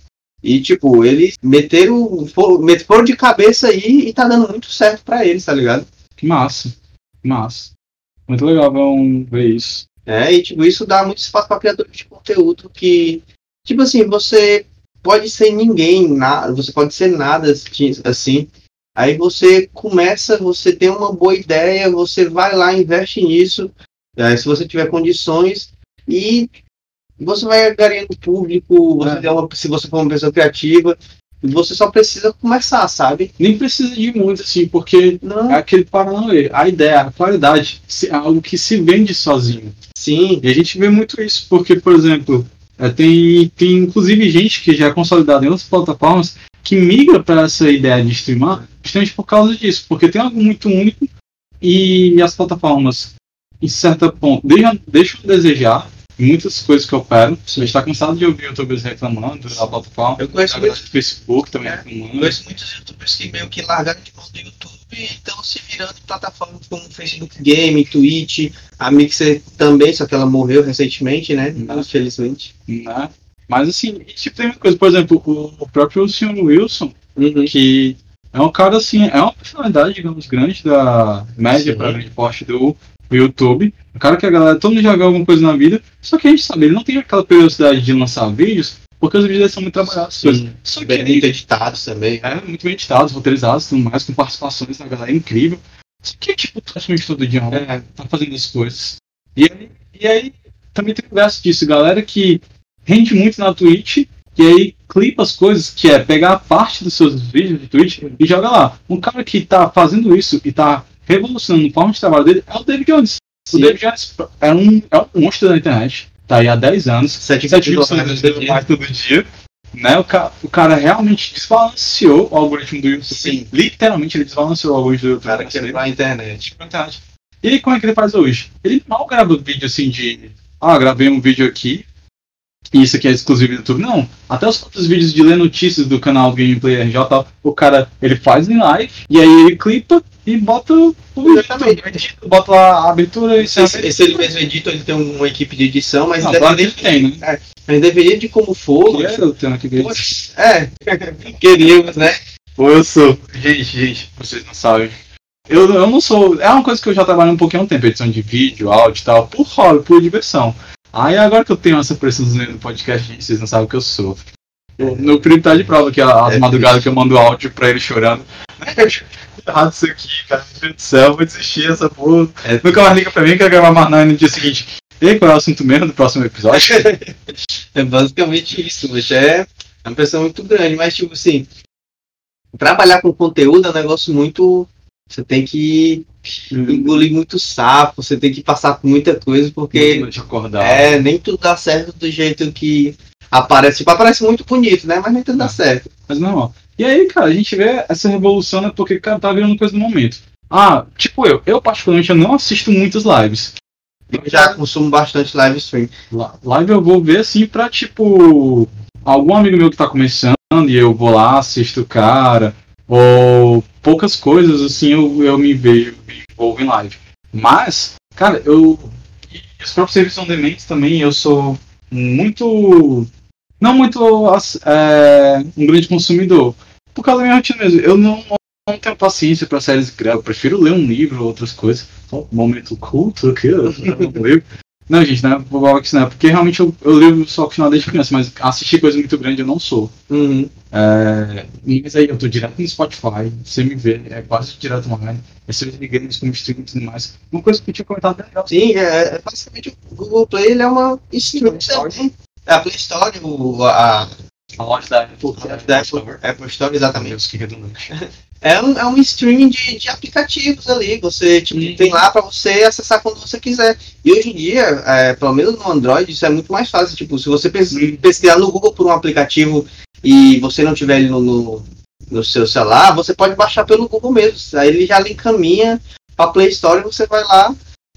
Speaker 2: E, tipo, eles meteram, for- met- foram de cabeça aí e tá dando muito certo pra eles, tá ligado?
Speaker 1: Que massa. Que massa. Muito legal ver, ver isso.
Speaker 2: É, e, tipo, isso dá muito espaço pra criadores de conteúdo que, tipo assim, você pode ser ninguém, nada, você pode ser nada assim, Aí você começa, você tem uma boa ideia, você vai lá, investe nisso, é, se você tiver condições, e você vai ganhando público, você
Speaker 1: É.
Speaker 2: uma- se você for uma pessoa criativa, você só precisa começar, sabe?
Speaker 1: Nem precisa de muito, assim, porque
Speaker 2: Não,
Speaker 1: é aquele Paranauê. A ideia, a qualidade, é algo que se vende sozinho.
Speaker 2: sim,
Speaker 1: E a gente vê muito isso, porque, por exemplo, é, tem, tem inclusive gente que já é consolidada em outras plataformas que migra para essa ideia de streamar justamente por causa disso, porque tem algo muito único e as plataformas, em certo ponto, deixam, deixam a desejar muitas coisas que operam. A gente está cansado de ouvir youtubers reclamando da plataforma,
Speaker 2: eu conheço muitos
Speaker 1: do Facebook também
Speaker 2: É,
Speaker 1: reclamando.
Speaker 2: Eu conheço muitos youtubers que meio que largaram de mão do YouTube e estão se virando em plataformas como Facebook Game, Twitch, a Mixer também, só que ela morreu recentemente, né?
Speaker 1: Uhum.
Speaker 2: Infelizmente.
Speaker 1: Né? Mas assim, tipo, tem muita coisa, por exemplo, o, o próprio Sr. Wilson,
Speaker 2: Uhum.
Speaker 1: que é um cara assim, é uma personalidade, digamos, grande da média para grande porte do YouTube. Um cara que a galera, todo mundo já viu alguma coisa na vida, só que a gente sabe, ele não tem aquela periodicidade de lançar vídeos, porque os vídeos são muito trabalhados.
Speaker 2: Sim.
Speaker 1: Só que
Speaker 2: Bem
Speaker 1: ele
Speaker 2: muito editados também.
Speaker 1: é muito bem editados, roteirizados, tudo mais, com participações da galera incrível. Só que, tipo, praticamente todo dia
Speaker 2: É.
Speaker 1: tá fazendo as coisas. E aí, e aí também tem o verso disso, galera que rende muito na Twitch e aí clipa as coisas, que é pegar a parte dos seus vídeos de Twitch e joga lá. Um cara que tá fazendo isso e tá revolucionando forma de trabalho dele é o David Jones.
Speaker 2: Sim.
Speaker 1: O David Jones é um, é um monstro da internet, tá aí há 10 anos.
Speaker 2: Sete
Speaker 1: 7 mil seguidores
Speaker 2: todo dia.
Speaker 1: todo dia. Né? O, ca o cara realmente desbalanceou o algoritmo do YouTube.
Speaker 2: Sim.
Speaker 1: Literalmente ele desbalanceou o algoritmo do
Speaker 2: O
Speaker 1: YouTube.
Speaker 2: cara
Speaker 1: brasileiro.
Speaker 2: quebrou a internet.
Speaker 1: Verdade. E como é que ele faz hoje? Ele mal grava vídeo assim de. Ah, gravei um vídeo aqui. E isso aqui é exclusivo do YouTube. Não. Até os outros vídeos de ler notícias do canal Gameplay RJ, o cara ele faz em live. E aí ele clipa e bota o vídeo. Bota lá a abertura e
Speaker 2: se, se ele mesmo edita, ele tem uma equipe de edição, mas
Speaker 1: Não,
Speaker 2: ele
Speaker 1: claro que tem, né?
Speaker 2: mas deveria de como for.
Speaker 1: Que é eu tenho aqui.
Speaker 2: Poxa, É, queríamos, né?
Speaker 1: Ou eu sou. Gente, gente, vocês não sabem. Eu, eu não sou. É uma coisa que eu já trabalho um pouquinho há um tempo, edição de vídeo, áudio e tal, por hobby, por diversão. Aí agora que eu tenho essa pressão no podcast, vocês não sabem o que eu sou. O meu primo tá de prova que as
Speaker 2: É
Speaker 1: madrugadas que eu mando áudio pra ele chorando. Errado isso aqui, cara. Meu Deus do céu, vou desistir dessa porra.
Speaker 2: É.
Speaker 1: Nunca mais liga pra mim, quer gravar mais nada no dia seguinte. E qual é o assunto mesmo do próximo episódio?
Speaker 2: É basicamente isso, mas é uma pressão muito grande, mas tipo assim, trabalhar com conteúdo é um negócio muito. Você tem que engolir muito sapo, você tem que passar por muita coisa, porque é, nem tudo dá certo do jeito que aparece. Tipo, aparece muito bonito, né? Mas nem tudo dá
Speaker 1: É.
Speaker 2: certo.
Speaker 1: Mas não, E aí, cara, a gente vê essa revolução né, porque, cara, tá virando coisa do momento. Ah, tipo eu, eu particularmente eu não assisto muitas lives.
Speaker 2: Eu já consumo bastante live stream.
Speaker 1: Live eu vou ver assim pra, tipo, algum amigo meu que tá começando e eu vou lá, assisto o cara, ou poucas coisas assim eu, eu me vejo, me envolvo em live. Mas, cara, eu. Os próprios serviços on demand também, eu sou muito. Não muito é, um grande consumidor. Por causa da minha rotina mesmo. Eu não, não tenho paciência pra séries graves. Eu prefiro ler um livro ou outras coisas. Um momento culto aqui, eu livro. Não, gente, não é Bobox, não. Porque realmente eu, eu leio só o final desde criança, mas assistir coisa muito grande eu não sou.
Speaker 2: Uhum.
Speaker 1: É, mas aí eu tô direto no Spotify, você me vê, é quase direto online. Esses games como streaming e tudo mais. Uma coisa que eu tinha comentado bem legal.
Speaker 2: Sim, é, é basicamente o Google Play ele é uma stream. É a Play Store, o, a,
Speaker 1: A loja da Apple.
Speaker 2: da Apple, Apple Store, exatamente.
Speaker 1: Deus, que redundante.
Speaker 2: É um, é um streaming de, de aplicativos ali. Você tipo,
Speaker 1: Uhum.
Speaker 2: tem lá para você acessar quando você quiser. E hoje em dia, é, pelo menos no Android, isso é muito mais fácil. Tipo, se você pes- pesquisar no Google por um aplicativo e você não tiver ele no, no, no seu celular, você pode baixar pelo Google mesmo. Aí ele já lhe encaminha pra Play Store e você vai lá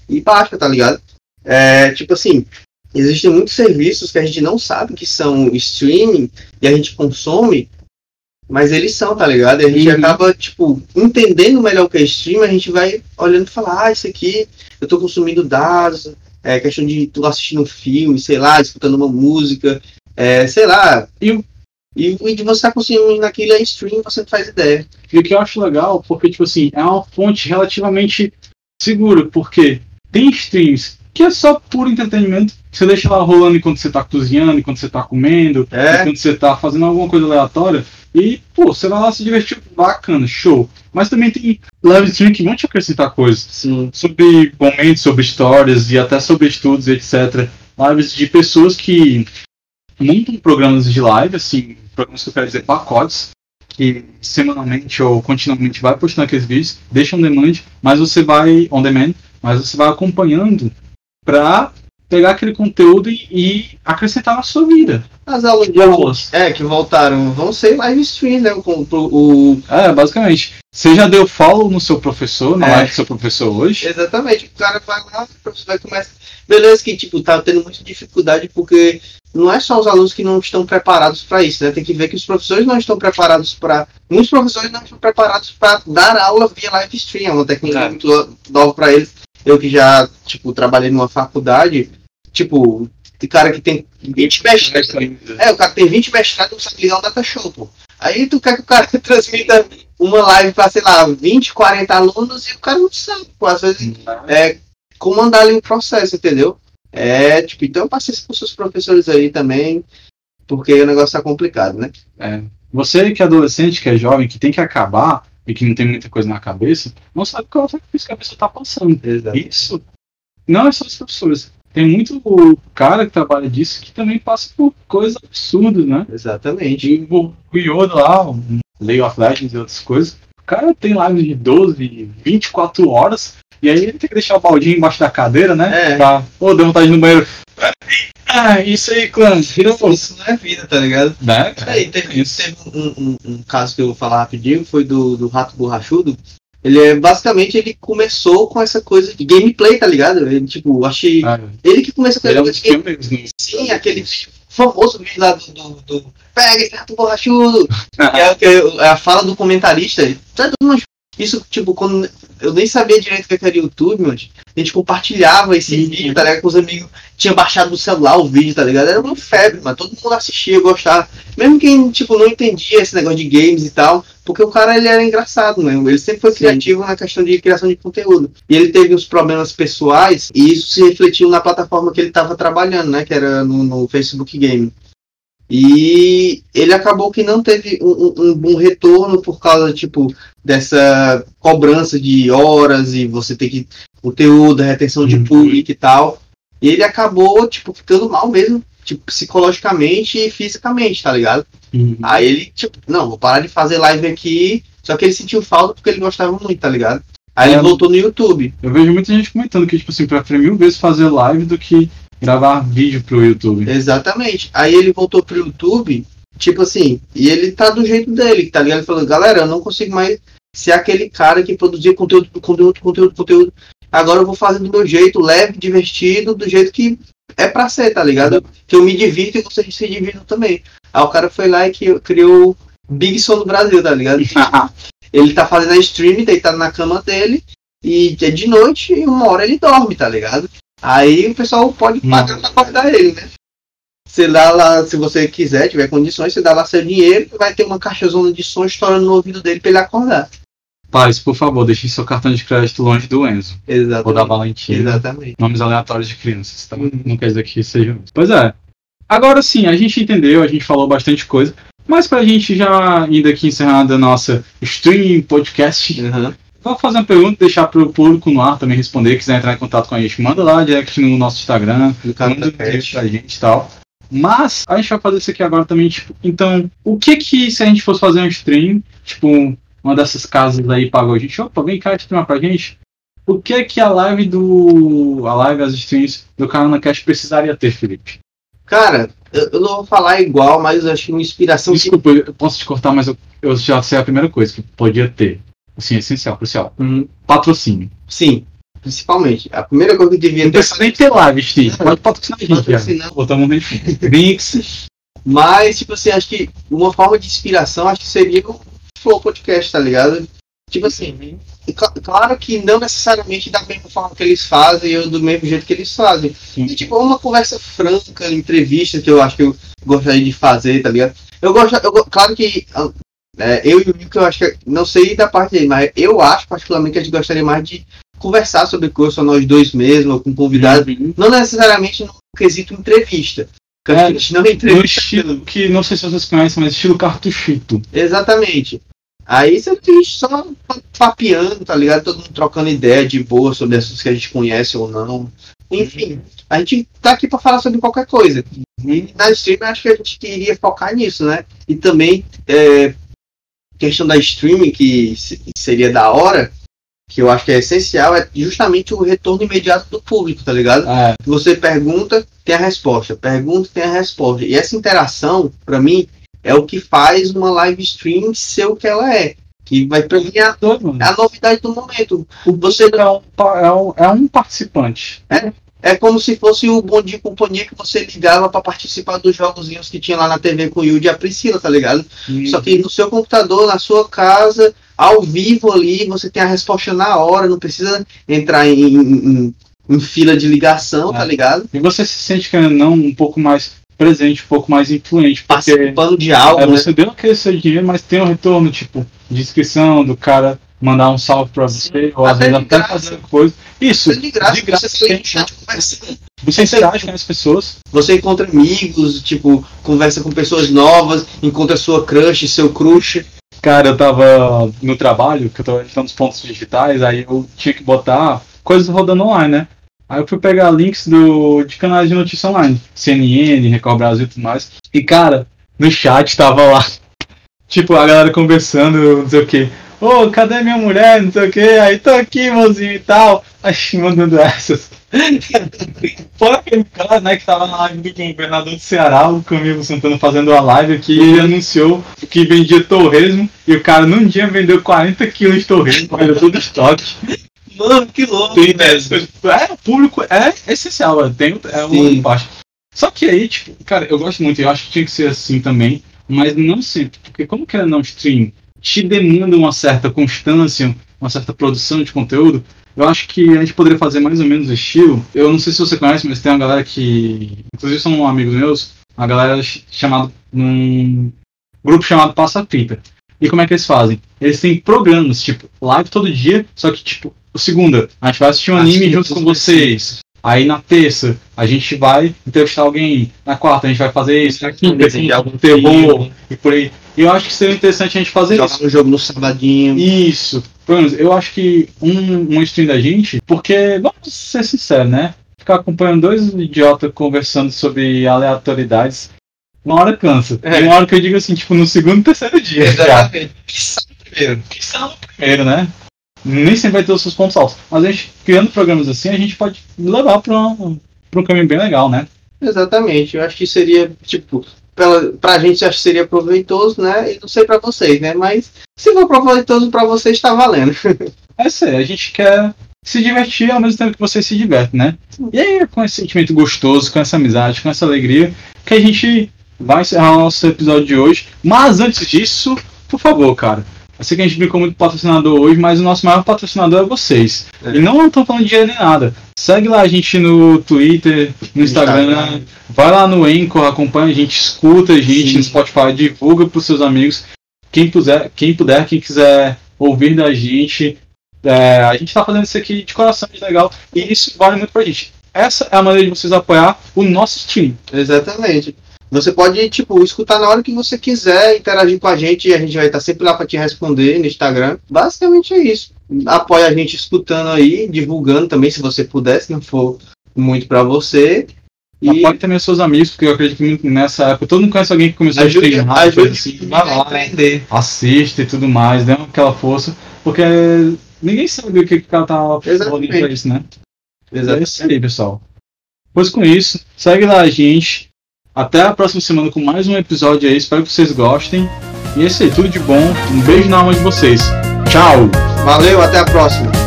Speaker 2: e baixa, tá ligado? É, tipo assim, existem muitos serviços que a gente não sabe que são streaming e a gente consome, mas eles são, tá ligado? E a gente
Speaker 1: Uhum.
Speaker 2: acaba, tipo, entendendo melhor o que é stream, a gente vai olhando e falar, ah, isso aqui, eu tô consumindo dados, é questão de tu assistindo um filme, sei lá, escutando uma música, é, sei lá.
Speaker 1: E
Speaker 2: E, e de você estar consumindo naquilo é stream, você não faz ideia.
Speaker 1: E o que eu acho legal, porque, tipo assim, é uma fonte relativamente segura, porque tem streams que é só puro entretenimento. Você deixa lá rolando enquanto você tá cozinhando, enquanto você tá comendo,
Speaker 2: É.
Speaker 1: enquanto você tá fazendo alguma coisa aleatória. E, pô, você vai lá se divertir bacana, show. Mas também tem live stream que vão te acrescentar coisas
Speaker 2: Sim.
Speaker 1: sobre momentos, sobre histórias e até sobre estudos, etc. Lives de pessoas que montam programas de live, assim, programas que eu quero dizer pacotes, que semanalmente ou continuamente vai postando aqueles vídeos, deixa on demand, mas você vai on demand, mas você vai acompanhando pra pegar aquele conteúdo e, e acrescentar na sua vida.
Speaker 2: As aulas de
Speaker 1: Aulas.
Speaker 2: É, que voltaram, vão ser live stream, né? Com, pro- o,
Speaker 1: É, basicamente. Você já deu follow no seu professor, na
Speaker 2: É.
Speaker 1: live do seu professor hoje?
Speaker 2: Exatamente, o cara vai lá, o professor vai começar. Beleza, que tipo, tá tendo muita dificuldade porque não é só os alunos que não estão preparados para isso, né? Tem que ver que os professores não estão preparados para. Muitos professores não estão preparados para dar aula via live stream, é uma técnica
Speaker 1: É.
Speaker 2: muito nova para eles. Eu que já, tipo, trabalhei numa faculdade, tipo, tem cara que tem 20 mestrados. É, o cara tem 20 mestrados e não sabe ligar um data show, pô. Aí tu quer que o cara transmita uma live para, sei lá, 20, 40 alunos e o cara não sabe, pô. Às vezes é, comandar ali o processo, entendeu? É, tipo, então isso com seus professores aí também, porque o negócio tá complicado, né?
Speaker 1: Você que é adolescente, que é jovem, que tem que acabar e que não tem muita coisa na cabeça, não sabe qual é a que a pessoa tá passando. Isso não é só os professores. Tem muito cara que trabalha disso que também passa por coisas absurdas, né?
Speaker 2: Exatamente.
Speaker 1: O o Yoda lá, o League of Legends e outras coisas, o cara tem live de 12, 24 horas, e aí ele tem que deixar o baldinho embaixo da cadeira, né?
Speaker 2: É.
Speaker 1: Pra, pô, deu vontade no banheiro. Ah, isso aí, clã.
Speaker 2: Isso não é vida, tá ligado?
Speaker 1: Né?
Speaker 2: Aí, teve,
Speaker 1: Isso.
Speaker 2: teve um, um- um caso que eu vou falar rapidinho, foi do, do Rato Borrachudo. Ele é basicamente ele começou com essa coisa de gameplay, tá ligado? Ele, tipo, achei.
Speaker 1: Ah,
Speaker 2: Ele que começou com
Speaker 1: ele é um no
Speaker 2: Sim, aquele famoso vídeo lá do, do, do Pega esse rato borrachudo. é, é a fala do comentarista. Isso, tipo, quando eu nem sabia direito o que era YouTube, mas a gente compartilhava esse
Speaker 1: Uhum.
Speaker 2: vídeo, tá ligado? Com os amigos. Tinha baixado no celular o vídeo, tá ligado? Era uma febre, mas todo mundo assistia, gostava. Mesmo quem, tipo, não entendia esse negócio de games e tal, porque o cara, ele era engraçado, né? Ele sempre foi
Speaker 1: Sim.
Speaker 2: criativo na questão de criação de conteúdo. E ele teve uns problemas pessoais, e isso se refletiu na plataforma que ele estava trabalhando, né? Que era no, no Facebook Game. E ele acabou que não teve um, um- um bom retorno por causa, tipo, dessa cobrança de horas e você ter que conteúdo, retenção de
Speaker 1: Uhum.
Speaker 2: público e tal. E ele acabou, tipo, ficando mal mesmo, tipo, psicologicamente e fisicamente, tá ligado?
Speaker 1: Uhum.
Speaker 2: Aí ele, tipo, não, vou parar de fazer live aqui. Só que ele sentiu falta porque ele gostava muito, tá ligado? Aí
Speaker 1: É.
Speaker 2: ele voltou no YouTube.
Speaker 1: Eu vejo muita gente comentando que, tipo assim, prefere mil vezes fazer live do que gravar vídeo pro YouTube.
Speaker 2: Exatamente. Aí ele voltou pro YouTube, tipo assim, e ele tá do jeito dele, tá ligado? Ele falou, galera, eu não consigo mais ser aquele cara que produzia conteúdo, conteúdo, conteúdo, conteúdo. Agora eu vou fazer do meu jeito, leve, divertido, do jeito que é pra ser, tá ligado? Que eu me divirto e vocês se divirtam também. Aí o cara foi lá e criou o Big Som do Brasil, tá ligado? Ele tá fazendo a stream, deitado na cama dele, e é de noite, e uma hora ele dorme, tá ligado? Aí o pessoal pode pagar
Speaker 1: Nossa.
Speaker 2: pra acordar ele, né? Você dá lá, se você quiser, tiver condições, você dá lá seu dinheiro vai ter uma caixazona de som estourando no ouvido dele pra ele acordar.
Speaker 1: Paz, por favor, deixe seu cartão de crédito longe do Enzo. Ou da
Speaker 2: Exatamente.
Speaker 1: Valentina.
Speaker 2: Exatamente.
Speaker 1: Nomes aleatórios de crianças, tá?
Speaker 2: Uhum.
Speaker 1: Não quer dizer que sejam. Pois é. Agora sim, a gente entendeu, a gente falou bastante coisa. Mas pra gente já indo aqui encerrando a nossa stream podcast,
Speaker 2: Uhum.
Speaker 1: vou fazer uma pergunta, deixar pro público no ar também responder. Quiser entrar em contato com a gente, manda lá direct no nosso Instagram, manda
Speaker 2: da
Speaker 1: um direct pra gente e tal. Mas a gente vai fazer isso aqui agora também, tipo, então, o que que se a gente fosse fazer um stream, tipo, uma dessas casas aí pagou a gente, opa, vem cá streamar pra gente. O que que a live do. a live, as streams do Canal Cast precisaria ter, Felipe?
Speaker 2: Cara, eu, não vou falar igual, mas eu acho que uma inspiração que.
Speaker 1: Desculpa, eu posso te cortar, mas eu, eu já sei a primeira coisa que podia ter. Assim, essencial, crucial.
Speaker 2: Uhum.
Speaker 1: Patrocínio.
Speaker 2: Sim, principalmente. A primeira coisa que devia
Speaker 1: Não
Speaker 2: ter.
Speaker 1: precisa nem ter live, Steve. Pode patrocinar a gente.
Speaker 2: Patrocinar.
Speaker 1: Botamos no.
Speaker 2: Mas, tipo assim, acho que uma forma de inspiração acho que seria Flow Podcast, tá ligado? Tipo assim, e cla- claro que não necessariamente da mesma forma que eles fazem ou do mesmo jeito que eles fazem. E, tipo, uma conversa franca, entrevista que eu acho que eu gostaria de fazer, tá ligado? Eu gosto, eu, claro que ah, é, eu e o Nico, eu acho que, não sei da parte dele, mas eu acho particularmente que a gente gostaria mais de conversar sobre coisas, só nós dois mesmo, ou com convidados, não necessariamente no quesito entrevista. Porque
Speaker 1: É,
Speaker 2: a gente não
Speaker 1: No
Speaker 2: entrevista
Speaker 1: estilo que, não sei se vocês conhecem, mas estilo cartuchito.
Speaker 2: Exatamente. Aí você só papeando, tá ligado? Todo mundo trocando ideia de boa sobre assuntos que a gente conhece ou não. Enfim, a gente tá aqui para falar sobre qualquer coisa. E na stream acho que a gente queria focar nisso, né? E também é, questão da streaming, que seria da hora, que eu acho que é essencial, é justamente o retorno imediato do público, tá ligado?
Speaker 1: É.
Speaker 2: Você pergunta, tem a resposta. Pergunta, tem a resposta. E essa interação, para mim, é o que faz uma live stream ser o que ela é. Que vai pra mim é a, é a novidade do momento. Você
Speaker 1: é um, é um, é um participante.
Speaker 2: É, é como se fosse o Bom Dia Companhia que você ligava para participar dos jogozinhos que tinha lá na TV com o Yudi e a Priscila, tá ligado? Uhum. Só que no seu computador, na sua casa, ao vivo ali, você tem a resposta na hora, não precisa entrar em, em, em fila de ligação, tá é. tá ligado?
Speaker 1: E você se sente, querendo não, um pouco mais presente, um pouco mais influente.
Speaker 2: Porque Participando de algo.
Speaker 1: É,
Speaker 2: né?
Speaker 1: Você deu aquele seu dinheiro, mas tem um retorno, tipo, de inscrição do cara mandar um salve pra você, ou às vezes até fazer coisa. Isso,
Speaker 2: de graça, de graça você tem chat.
Speaker 1: Você interage com as pessoas.
Speaker 2: Você encontra amigos, tipo, conversa com pessoas novas, encontra sua crush, seu crush.
Speaker 1: Cara, eu tava no trabalho, que eu tava editando os pontos digitais, aí eu tinha que botar coisas rodando online, né? Aí eu fui pegar links do, de canais de notícia online, CNN, Record Brasil e tudo mais. E cara, no chat tava lá, tipo, a galera conversando, não sei o que. Ô, oh, cadê minha mulher? Não sei o que. Aí tô aqui, mozinho e tal. Aí mandando essas. Foi aquele cara, né, que tava na live do governador do Ceará, o Camilo Santana, fazendo a live que ele anunciou que vendia torresmo e o cara num dia vendeu 40 quilos de torresmo, era todo estoque.
Speaker 2: Mano, que louco.
Speaker 1: Tem, né, é, o público é essencial, é, tem, é uma parte. Só que aí, tipo, cara, eu gosto muito, eu acho que tinha que ser assim também, mas não sempre, porque como que é não stream te demanda uma certa constância, uma certa produção de conteúdo, eu acho que a gente poderia fazer mais ou menos o estilo. Eu não sei se você conhece, mas tem uma galera que. Inclusive são amigos meus, uma galera chamada. num grupo chamado Passa Fita. E como é que eles fazem? Eles têm programas, tipo, live todo dia, só que, tipo, segunda, a gente vai assistir um anime junto com vocês. Aí na terça a gente vai entrevistar alguém. Na quarta a gente vai fazer isso. Na quinta tem algum terror e por aí. E eu acho que seria interessante a gente fazer
Speaker 2: Jogar isso. um jogo no sabadinho.
Speaker 1: Isso. Pelo menos, eu acho que um, um stream da gente, porque, vamos ser sinceros, né? Ficar acompanhando dois idiotas conversando sobre aleatoriedades, uma hora cansa. É. E uma hora que eu digo assim, tipo, no segundo terceiro dia.
Speaker 2: Exatamente. Já. no primeiro.
Speaker 1: Que no primeiro, né? nem sempre vai ter os seus pontos altos. Mas a gente, criando programas assim, a gente pode levar para um, um caminho bem legal, né?
Speaker 2: Exatamente. Eu acho que seria, tipo, pela, pra gente acho que seria proveitoso, né? E não sei para vocês, né? Mas se for proveitoso para vocês, está valendo.
Speaker 1: é sério, a gente quer se divertir ao mesmo tempo que vocês se divertem, né? E aí, com esse sentimento gostoso, com essa amizade, com essa alegria, que a gente vai encerrar o nosso episódio de hoje. Mas antes disso, por favor, cara, eu sei que a gente brincou muito patrocinador hoje, mas o nosso maior patrocinador é vocês. É. E não estão falando de dinheiro nem nada. Segue lá a gente no Twitter, no Instagram, Instagram. vai lá no Anchor, acompanha a gente, escuta a gente Sim. no Spotify, divulga para os seus amigos. Quem puder, quem puder, quem quiser ouvir da gente, é, a gente está fazendo isso aqui de coração, de legal, e isso vale muito pra gente. Essa é a maneira de vocês apoiar o nosso stream.
Speaker 2: Exatamente. Você pode, tipo, escutar na hora que você quiser, interagir com a gente e a gente vai estar sempre lá para te responder no Instagram. Basicamente é isso. Apoia a gente escutando aí, divulgando também, se você puder, se não for muito para você.
Speaker 1: E... Apoie também os seus amigos, porque eu acredito que nessa época todo mundo conhece alguém que começou
Speaker 2: ajude, a streamar,
Speaker 1: ajude assim, vai lá, aprender. assiste e tudo mais, dê aquela força, porque ninguém sabe o que, que o cara tá
Speaker 2: falando
Speaker 1: pra isso, né?
Speaker 2: Exatamente.
Speaker 1: É isso aí, pessoal. Pois com isso, segue lá a gente, até a próxima semana com mais um episódio aí. Espero que vocês gostem. E é tudo de bom. Um beijo na alma de vocês. Tchau!
Speaker 2: Valeu, até a próxima!